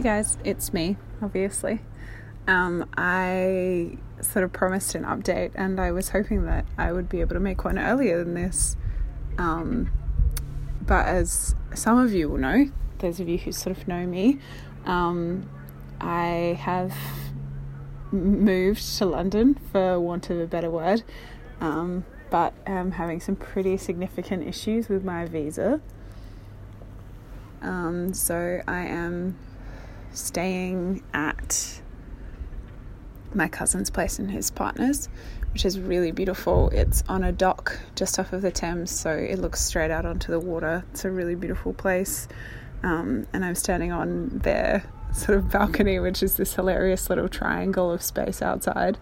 guys, it's me, obviously. Um, I sort of promised an update, and I was hoping that I would be able to make one earlier than this. Um, but as some of you will know, those of you who sort of know me, um, I have moved to London, for want of a better word, um, but am having some pretty significant issues with my visa. Um, so I am staying at my cousin's place and his partner's, which is really beautiful. It's on a dock just off of the Thames, so it looks straight out onto the water. It's a really beautiful place. Um, and I'm standing on their sort of balcony, which is this hilarious little triangle of space outside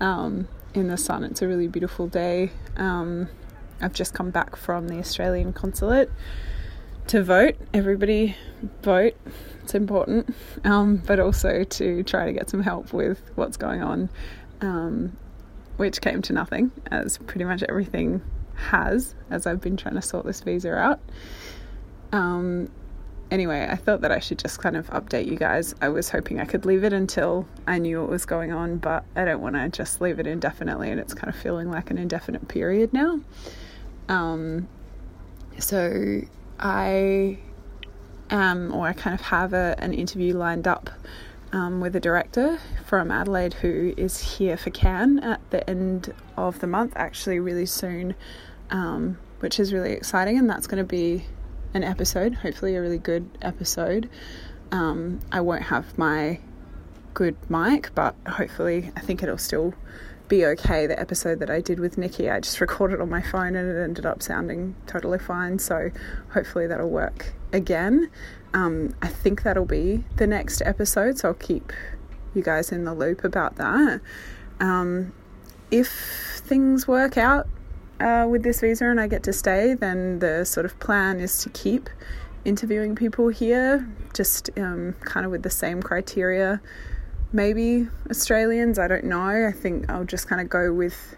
um, in the sun. It's a really beautiful day. Um, I've just come back from the Australian consulate to vote. Everybody vote it's important, um, but also to try to get some help with what's going on, um, which came to nothing, as pretty much everything has, as I've been trying to sort this visa out. Um, anyway, I thought that I should just kind of update you guys. I was hoping I could leave it until I knew what was going on, but I don't want to just leave it indefinitely, and it's kind of feeling like an indefinite period now. Um, so I um, or I kind of have a, an interview lined up um, with a director from Adelaide who is here for Cannes at the end of the month, actually, really soon, um, which is really exciting. And that's going to be an episode, hopefully, a really good episode. Um, I won't have my good mic, but hopefully, I think it'll still be okay. The episode that I did with Nikki, I just recorded on my phone and it ended up sounding totally fine. So hopefully that'll work again. Um, I think that'll be the next episode, so I'll keep you guys in the loop about that. Um, if things work out uh, with this visa and I get to stay, then the sort of plan is to keep interviewing people here, just um, kind of with the same criteria maybe Australians. I don't know. I think I'll just kind of go with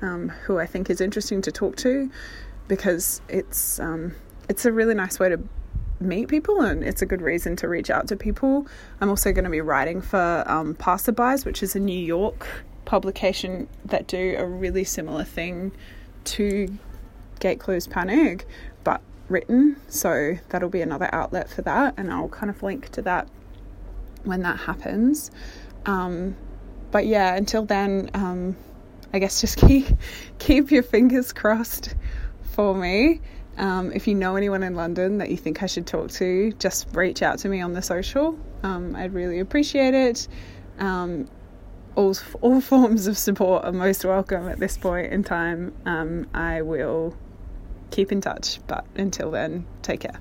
um, who I think is interesting to talk to because it's um, it's a really nice way to meet people and it's a good reason to reach out to people. I'm also going to be writing for um, Passerbys, which is a New York publication that do a really similar thing to Gate Closed Panic, but written. So that'll be another outlet for that, and I'll kind of link to that when that happens. Um, but yeah, until then, um, I guess just keep keep your fingers crossed for me. Um, if you know anyone in London that you think I should talk to, just reach out to me on the social. Um, I'd really appreciate it. Um, all all forms of support are most welcome at this point in time. Um, I will keep in touch, but until then, take care.